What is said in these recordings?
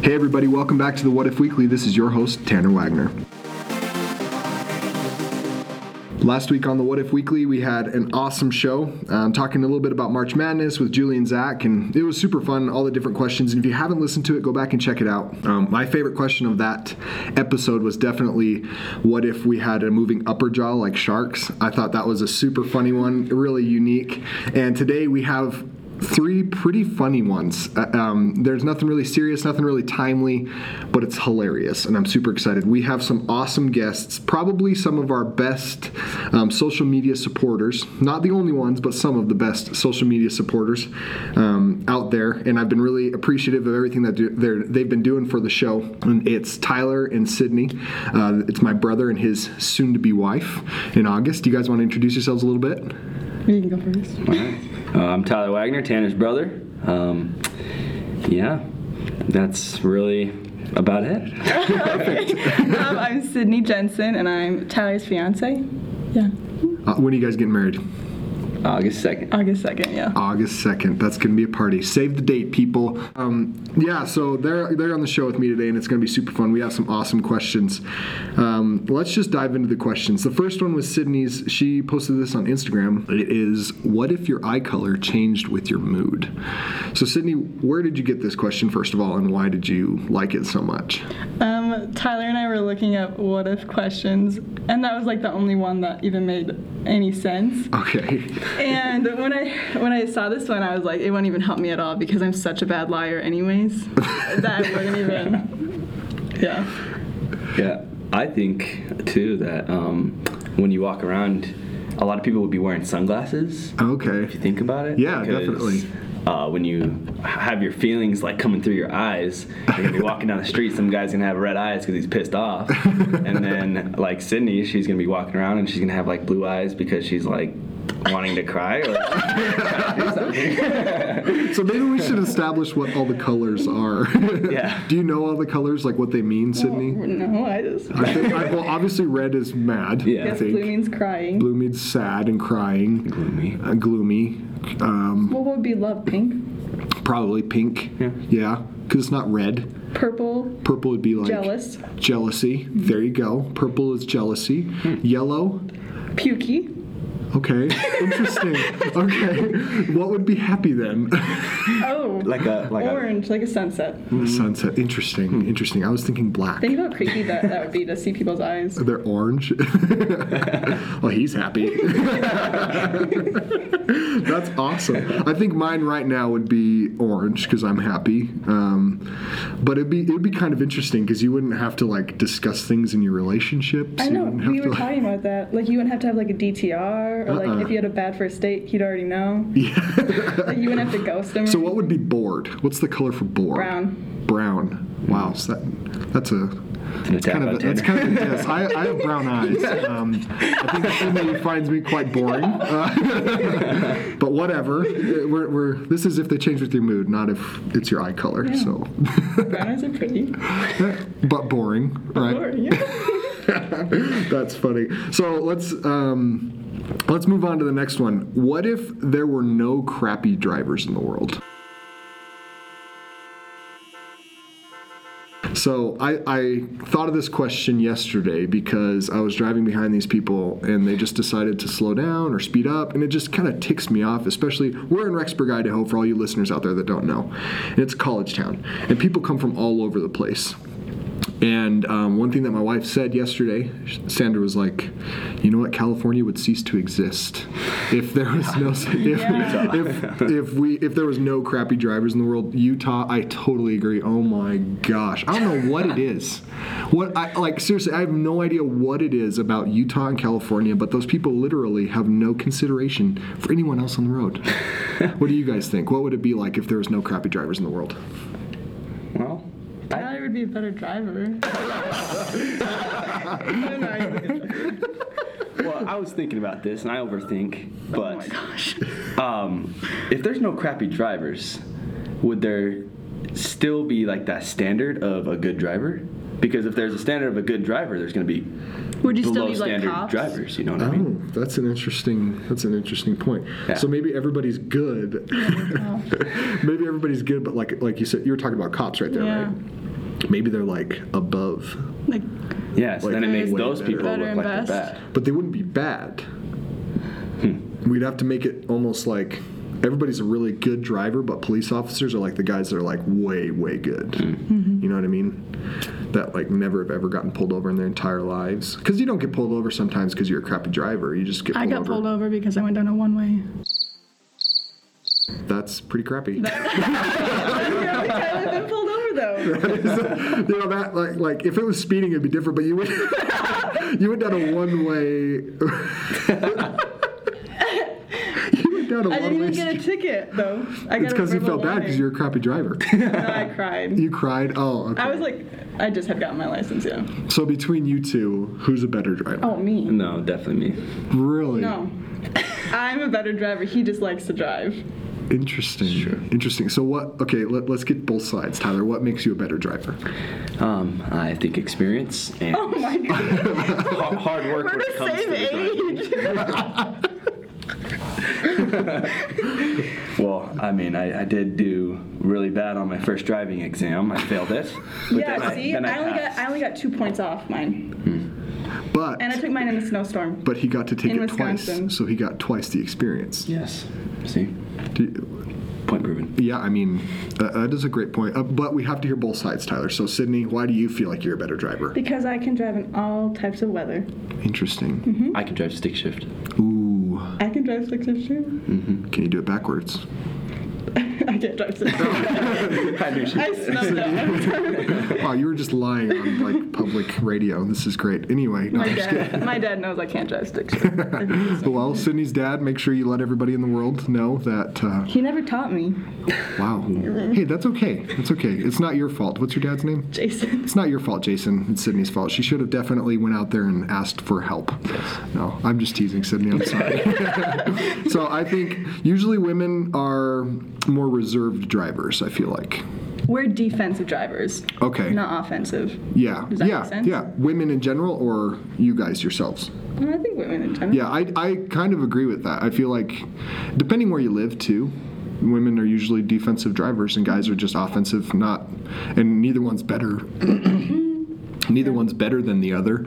Hey, everybody, welcome back to the What If Weekly. This is your host, Tanner Wagner. Last week on the What If Weekly, we had an awesome show um, talking a little bit about March Madness with Julie and Zach, and it was super fun, all the different questions. And if you haven't listened to it, go back and check it out. Um, my favorite question of that episode was definitely what if we had a moving upper jaw like sharks? I thought that was a super funny one, really unique. And today we have three pretty funny ones. Uh, um, there's nothing really serious, nothing really timely, but it's hilarious, and I'm super excited. We have some awesome guests, probably some of our best um, social media supporters. Not the only ones, but some of the best social media supporters um, out there. And I've been really appreciative of everything that do, they've been doing for the show. And it's Tyler and Sydney. Uh, it's my brother and his soon-to-be wife in August. Do you guys want to introduce yourselves a little bit? You can go first. All right. Uh, I'm Tyler Wagner, Tanner's brother. Um, yeah, that's really about it. um, I'm Sydney Jensen, and I'm Tyler's fiance. Yeah. Uh, when are you guys getting married? August 2nd. August 2nd, yeah. August 2nd. That's going to be a party. Save the date, people. Um, yeah, so they're, they're on the show with me today, and it's going to be super fun. We have some awesome questions. Um, let's just dive into the questions. The first one was Sydney's. She posted this on Instagram. It is What if your eye color changed with your mood? So, Sydney, where did you get this question, first of all, and why did you like it so much? Um, Tyler and I were looking at what if questions, and that was like the only one that even made any sense. Okay. And when I when I saw this one, I was like, it won't even help me at all because I'm such a bad liar, anyways. that wouldn't even. Yeah. Yeah, I think too that um, when you walk around, a lot of people would be wearing sunglasses. Okay. If you think about it. Yeah, definitely. Uh, when you have your feelings like coming through your eyes, you're gonna be walking down the street. Some guy's gonna have red eyes because he's pissed off, and then like Sydney, she's gonna be walking around and she's gonna have like blue eyes because she's like wanting to cry or so maybe we should establish what all the colors are. Yeah. Do you know all the colors, like what they mean, Sydney? No, I just. I think, I, well, obviously red is mad. Yeah. I Yes, think. blue means crying. Blue means sad and crying. gloomy. Uh, gloomy. Um, What would be love? Pink, probably pink. Yeah. Yeah, because it's not red. purple, Purple would be like jealous, jealousy. There you go. Purple is jealousy. Hmm. Yellow. pukey. Okay. Interesting. okay. What would be happy then? Oh, Like a like orange, like a sunset. Sunset. Interesting. Interesting. I was thinking black. Think about how creepy that, that would be to see people's eyes. They're orange. well, he's happy. That's awesome. I think mine right now would be orange because I'm happy. Um, but it'd be it'd be kind of interesting because you wouldn't have to like discuss things in your relationships. I You know. wouldn't have We to, were like- talking about that. Like, you wouldn't have to have like a DTR, or Uh-uh. like if you had a bad first date, he'd already know. Yeah. Like, you wouldn't have to ghost him. so what would be bored? What's the color for bored? Brown. Brown. Wow. So that that's a an attack kind of on a, that's kind of yes. I, I have brown eyes. Um, I think Sydney finds me quite boring. Uh, but whatever. We're, we're this is if they change with your mood, not if it's your eye color. So, Brown eyes are pretty. but boring, right? Or, yeah. That's funny. So let's um, let's move on to the next one. What if there were no crappy drivers in the world? So I, I thought of this question yesterday because I was driving behind these people and they just decided to slow down or speed up, and it just kind of ticks me off. Especially we're in Rexburg, Idaho, for all you listeners out there that don't know, and it's a college town, and people come from all over the place. And um, one thing that my wife said yesterday, Sandra was like, "You know what? California would cease to exist if there was no if, Yeah. if, if we if there was no crappy drivers in the world. Utah, I totally agree. Oh my gosh, I don't know what it is. What I like seriously, I have no idea what it is about Utah and California, but those people literally have no consideration for anyone else on the road. what do you guys think? What would it be like if there was no crappy drivers in the world? Well, Tyler would be a better driver. well, I was thinking about this, and I overthink. But Oh my gosh. um, if there's no crappy drivers, would there still be like that standard of a good driver? Because if there's a standard of a good driver, there's going to be Would you still below need like standard cops? drivers. You know what I Oh, mean? that's an interesting. That's an interesting point. Yeah. So maybe everybody's good. maybe everybody's good, but like like you said, you were talking about cops right there, Yeah. right? Maybe they're like above, Like, Yeah, so Like, then it makes those better. people Better look like best. they're bad. but they wouldn't be bad. Hmm. We'd have to make it almost like everybody's a really good driver, but police officers are like the guys that are like way, way good. Hmm. Mm-hmm. You know what I mean? That like never have ever gotten pulled over in their entire lives. Because you don't get pulled over sometimes because you're a crappy driver. You just get pulled over. I got over. pulled over because I went down a one way. That's pretty crappy. I've been pulled over though. you know that like like if it was speeding it'd be different, but you went you went down a one way. you went down a I didn't one even get a ticket though. I It's got a because you verbal felt bad because warning. you're a crappy driver. No, I cried. you cried. Oh, okay. I was like, I just had gotten my license, yeah. so between you two, who's a better driver? Oh, me? No, definitely me. really? No. I'm a better driver. He just likes to drive. Interesting. Interesting. So what? Okay, let, let's get both sides, Tyler. What makes you a better driver? Um, I think experience and Oh my god. hard work We're when it the comes same to the age. Well, I mean, I, I did do really bad on my first driving exam. I failed it. but yeah, then I- see, then I, only got. I only got two points off mine, Hmm. But and I took mine in a snowstorm. but he got to take in it twice, so he got twice the experience. Yes. See, Do you- point proven. yeah, I mean, uh, that is a great point. Uh, but we have to hear both sides, Tyler. So Sydney, why do you feel like you're a better driver? Because I can drive in all types of weather. Interesting. Mm-hmm. I can drive stick shift. Ooh, I can drive six shift too. can you do it backwards? I can't drive six. I knew she I snowed down. Wow, you were just lying on like public radio. This is great. Anyway, no, My I'm just dad, my dad knows I can't drive stick shift. Well, Sydney's dad, make sure you let everybody in the world know that. Uh, He never taught me, wow. Hey, that's okay. It's okay. It's not your fault. What's your dad's name? Jason. It's not your fault, Jason. It's Sydney's fault. She should have definitely went out there and asked for help. No, I'm just teasing Sydney. I'm sorry. so I think usually women are more reserved drivers. I feel like. We're defensive drivers, Okay. not offensive. Yeah. Does that yeah. make sense? Yeah. Women in general, or you guys yourselves. Well, I think women in general. Yeah, I, I kind of agree with that. I feel like, depending where you live, too, women are usually defensive drivers and guys are just offensive. Not, and neither one's better. neither one's better than the other,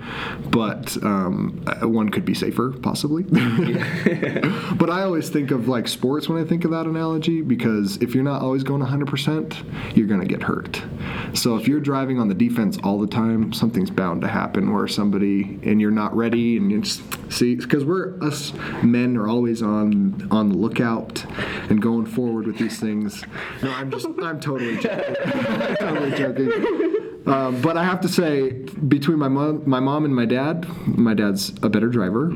but um, uh, one could be safer, possibly. but I always think of like sports when I think of that analogy because if you're not always going 100%, you're going to get hurt. So if you're driving on the defense all the time, something's bound to happen where somebody and you're not ready and you just see because we're us men are always on on the lookout and going forward with these things. No, I'm just I'm totally joking. totally joking. Um, but I have to say, between my mom, my mom and my dad, my dad's a better driver.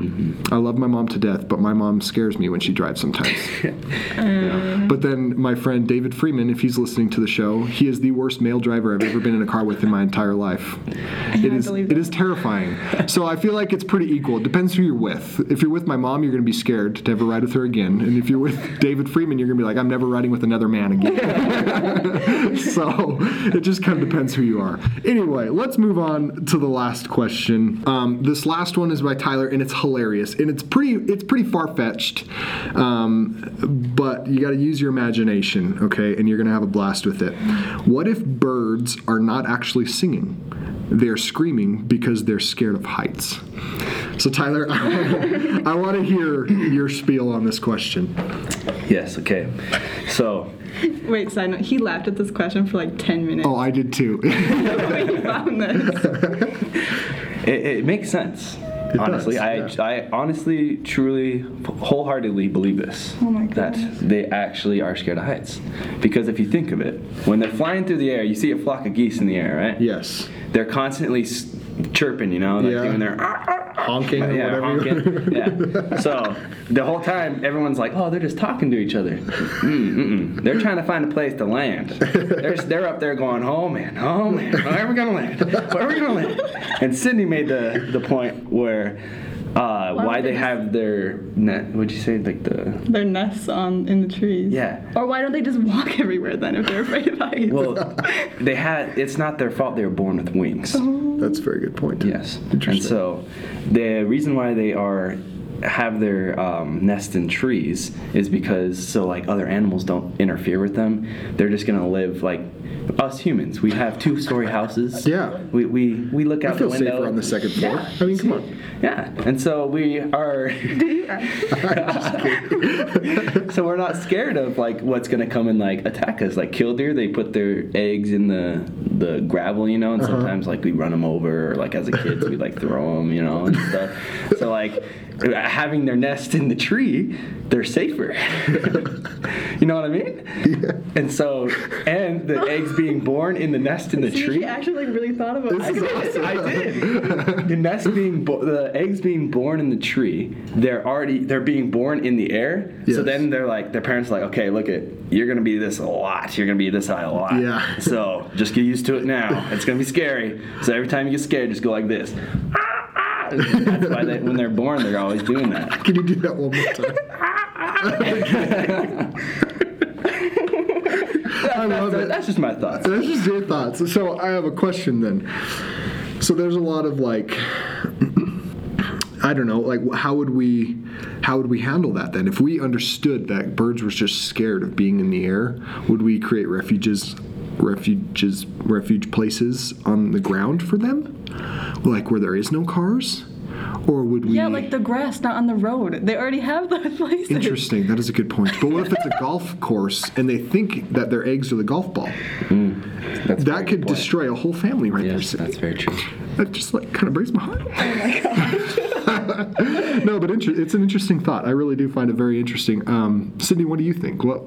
I love my mom to death, but my mom scares me when she drives sometimes. But then my friend David Freeman, if he's listening to the show, he is the worst male driver I've ever been in a car with in my entire life. It is believe it that. is terrifying. So I feel like it's pretty equal. It depends who you're with. If you're with my mom, you're going to be scared to ever ride with her again. And if you're with David Freeman, you're going to be like, I'm never riding with another man again. so it just kind of depends who you are. Anyway, let's move on to the last question. Um, this last one is by Tyler, and it's hilarious, and it's pretty it's pretty far fetched, um, but you got to use your imagination, okay? And you're gonna have a blast with it. What if birds are not actually singing? They're screaming because they're scared of heights. So Tyler, I want to hear your spiel on this question. Yes. Okay. So Wait, side note, he laughed at this question for like 10 minutes. Oh, I did too. when he found this. it, it makes sense. It honestly, does, I, I honestly, truly, wholeheartedly believe this. Oh my god. That they actually are scared of heights. Because if you think of it, when they're flying through the air, you see a flock of geese in the air, right? yes. They're constantly s- chirping, you know, like Yeah. doing their ah, ah, Honking or yeah, whatever. honking. yeah. So the whole time, everyone's like, "Oh, they're just talking to each other." Mm-mm. They're trying to find a place to land. They're, they're up there going, "Oh man, oh man, where are we gonna land? Where are we gonna land?" And Sydney made the the point where. Uh, Why why they they have their net? What'd you say? Like the Their nests on in the trees. Yeah. Or why don't they just walk everywhere then if they're afraid of heights? well, they had. It's not their fault. They were born with wings. That's a very good point. Yes. And so the reason why they are have their um, nest in trees is because so like other animals don't interfere with them. They're just gonna live like us humans, we have two story houses. Yeah. We, we, we look out I feel the window. safer on the second floor. Yeah. I mean, come on. Yeah, and so we are. Did you? Uh, so we're not scared of like what's gonna come and like attack us. Like killdeer, they put their eggs in the the gravel, you know, and Uh-huh. sometimes like we run them over. Or, like as a kid, we like throw them, you know, and stuff. So like having their nest in the tree, they're safer. you know what I mean? Yeah. And so, and the eggs being born in the nest in the See, tree. she actually like really thought about I this. did. I did. The nest being, bo- the eggs being born in the tree, they're already they're being born in the air. Yes. So then they're like, their parents are like, okay, look at you're gonna be this a lot. You're gonna be this high a lot. Yeah. So just get used to it now. It's gonna be scary. So every time you get scared, just go like this. Ah, ah. That's why they, when they're born, they're always doing that. Can you do that one more time? I love That's, it. that's just my thoughts. That's just your thoughts. So I have a question then. So there's a lot of like, I don't know, like how would we, how would we handle that then? If we understood that birds were just scared of being in the air, would we create refuges, refuges, refuge places on the ground for them, like where there is no cars, or would we? Yeah, like the grass, not on the road. They already have those places. Interesting. That is a good point. But what if it's a golf course and they think that their eggs are the golf ball? That's That could destroy a whole family right Yes, there. that's very true. That just like kind of breaks my heart. Oh my gosh. no, but inter- it's an interesting thought. I really do find it very interesting. Um, Sydney, what do you think? What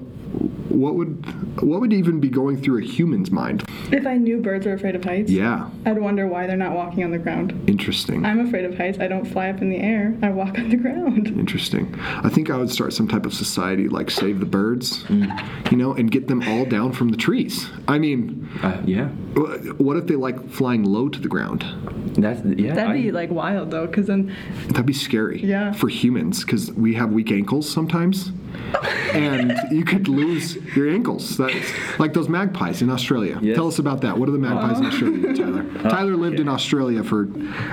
what would what would even be going through a human's mind? If I knew birds were afraid of heights, Yeah, I'd wonder why they're not walking on the ground. interesting. I'm afraid of heights. I don't fly up in the air. I walk on the ground. Interesting. I think I would start some type of society like Save the Birds, you know, and get them all down from the trees. I mean, Uh, yeah. what if they like flying low to the ground? That's yeah. That'd I- be like wild though, because then That'd be scary. Yeah. For humans, because we have weak ankles sometimes, and you could lose your ankles. That's like those magpies in Australia. Yes. Tell us about that. What are the magpies in Australia, Tyler? Tyler lived in Australia for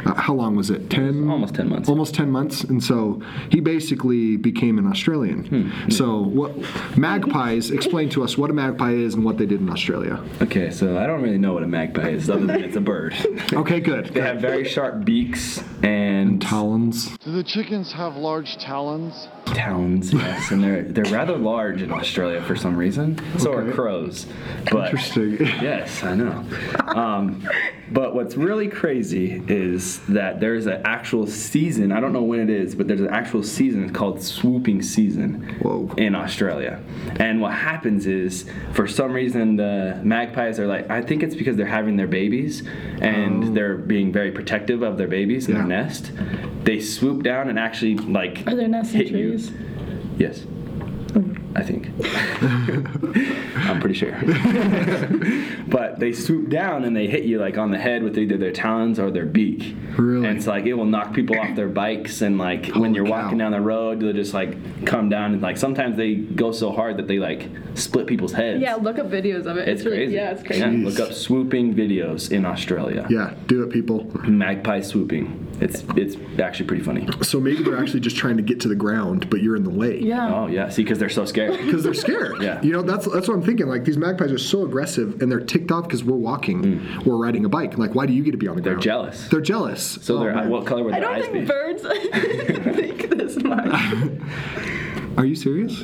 uh, how long was it? Ten. Almost 10 months. Almost ten months, and so he basically became an Australian. Hmm. So what magpies? Explain to us what a magpie is and what they did in Australia. Okay, so I don't really know what a magpie is, other than it's a bird. Okay, good. They have very sharp beaks and Talons. Do the chickens have large talons? Talons, yes, and they're they're rather large in Australia for some reason. So are crows, but Interesting. yes, I know. Um, but what's really crazy is that there's an actual season. I don't know when it is, but there's an actual season called swooping season Whoa. in Australia. And what happens is, for some reason, the magpies are like, I think it's because they're having their babies and oh. they're being very protective of their babies in Oh. Yeah. their nest. They swoop down and actually like are there nests in hit you. trees? Yes. Oh. I think. I'm pretty sure. but they swoop down and they hit you like on the head with either their talons or their beak. Really? And it's like it will knock people off their bikes and like when you're cow. walking down the road, they'll just like come down and like sometimes they go so hard that they like split people's heads. Yeah, look up videos of it. It's really- crazy. Yeah, it's crazy. Yeah, Jeez. look up swooping videos in Australia. Yeah, do it, people. Magpie swooping. It's it's actually pretty funny. So maybe they're actually just trying to get to the ground, but you're in the way. Yeah. Oh yeah, see, because they're so scared. Because they're scared. Yeah. You know, that's that's what I'm thinking. Like these magpies are so aggressive and they're ticked off because we're walking, we're riding a bike. Like, why do you get to be on the Mm. They're ground? jealous. They're jealous. So Oh, they're man. what color would I their don't eyes be? think birds think this much. Are you serious?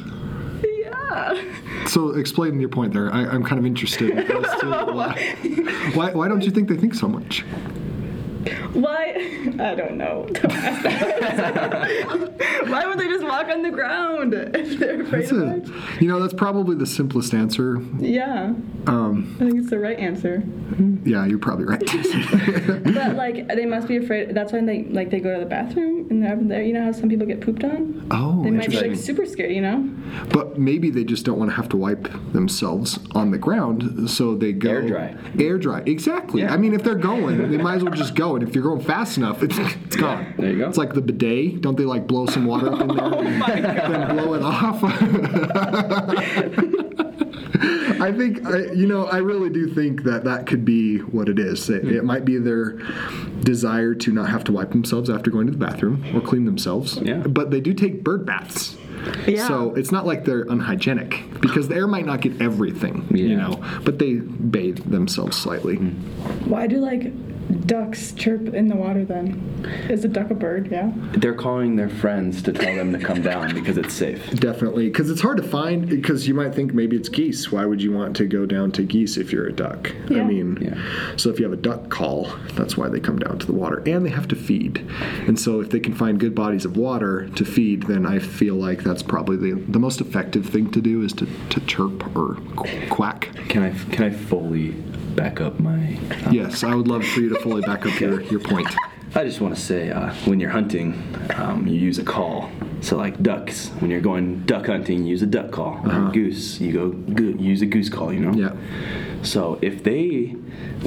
yeah. So explain your point there. I, I'm kind of interested as to why, why. Why don't you think they think so much? Why? I don't know. Don't. Why would they just walk on the ground if they're afraid That's of a, you know, that's probably the simplest answer. Yeah. Um, I think it's the right answer. yeah, you're probably right. But like they must be afraid. That's why they like they go to the bathroom and they're up there. You know how some people get pooped on? oh, They might be like super scared. You know? But maybe they just don't want to have to wipe themselves on the ground, so they go Air dry. Air dry, exactly. Yeah. I mean, if they're going, they might as well just go. And if you're going fast enough, it's it's gone. there you go. It's like the bidet. Don't they like blow some water up in there oh and then blow it off? I think I, you know. I really do think that that could be what it is. It, it might be their desire to not have to wipe themselves after going to the bathroom or clean themselves. Yeah. But they do take bird baths. Yeah. So it's not like they're unhygienic because the air might not get everything, yeah. you know, but they bathe themselves slightly. Why do like ducks chirp in the water then? Is a duck a bird? Yeah. They're calling their friends to tell them to come down because it's safe. Definitely, because it's hard to find. Because you might think maybe it's geese. Why would you want to go down to geese if you're a duck? Yeah. I mean, Yeah. so if you have a duck call, that's why they come down to the water, and they have to feed. And so if they can find good bodies of water to feed, then I feel like that's probably the, the most effective thing to do is to, to chirp or quack. Can I can I fully back up my? uh, Yes, I would love for you to fully back up your, your point. I just want to say, uh, when you're hunting, um, you use a call. So like ducks, when you're going duck hunting, you use a duck call. Or Goose, you go go- use a goose call. You know. Yeah. So if they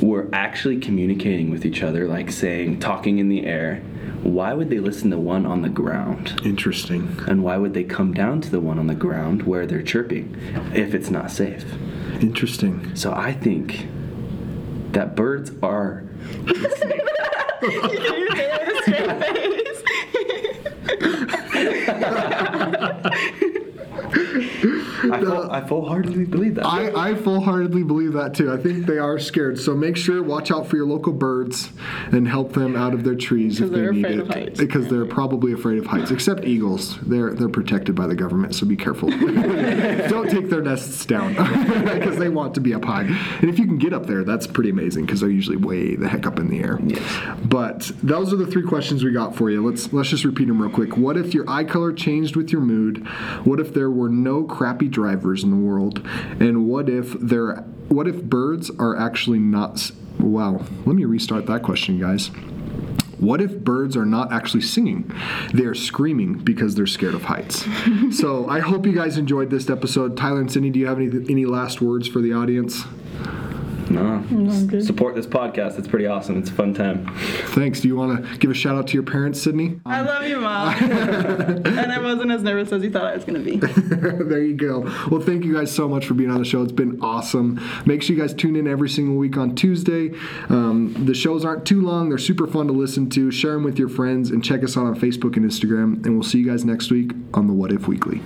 were actually communicating with each other, like saying, talking in the air, why would they listen to one on the ground? Interesting. And why would they come down to the one on the ground where they're chirping if it's not safe? Interesting. So I think that birds are I, full, I full-heartedly believe that. I, I full heartedly believe that too. I think they are scared. So make sure, watch out for your local birds and help them out of their trees if Because they they're need afraid it. of heights, Because they're probably afraid of heights, except eagles. They're they're protected by the government, so be careful. Don't take their nests down because they want to be up high. And if you can get up there, that's pretty amazing because they're usually way the heck up in the air. Yes. But those are the three questions we got for you. Let's let's just repeat them real quick. What if your eye color changed with your mood? What if there were no crappy drivers in the world? And what if there what if birds are actually not wow, let me restart that question, guys. What if birds are not actually singing? They're screaming because they're scared of heights. so I hope you guys enjoyed this episode. Tyler and Cindy, do you have any any last words for the audience? No. I'm. Support this podcast. It's pretty awesome. It's a fun time. Thanks. Do you want to give a shout out to your parents, Sydney? I love you, mom. and I wasn't as nervous as you thought I was gonna be. there you go. Well, thank you guys so much for being on the show. It's been awesome. Make sure you guys tune in every single week on Tuesday. Um, the shows aren't too long, they're super fun to listen to. Share them with your friends and check us out on Facebook and Instagram. And we'll see you guys next week on the What If Weekly.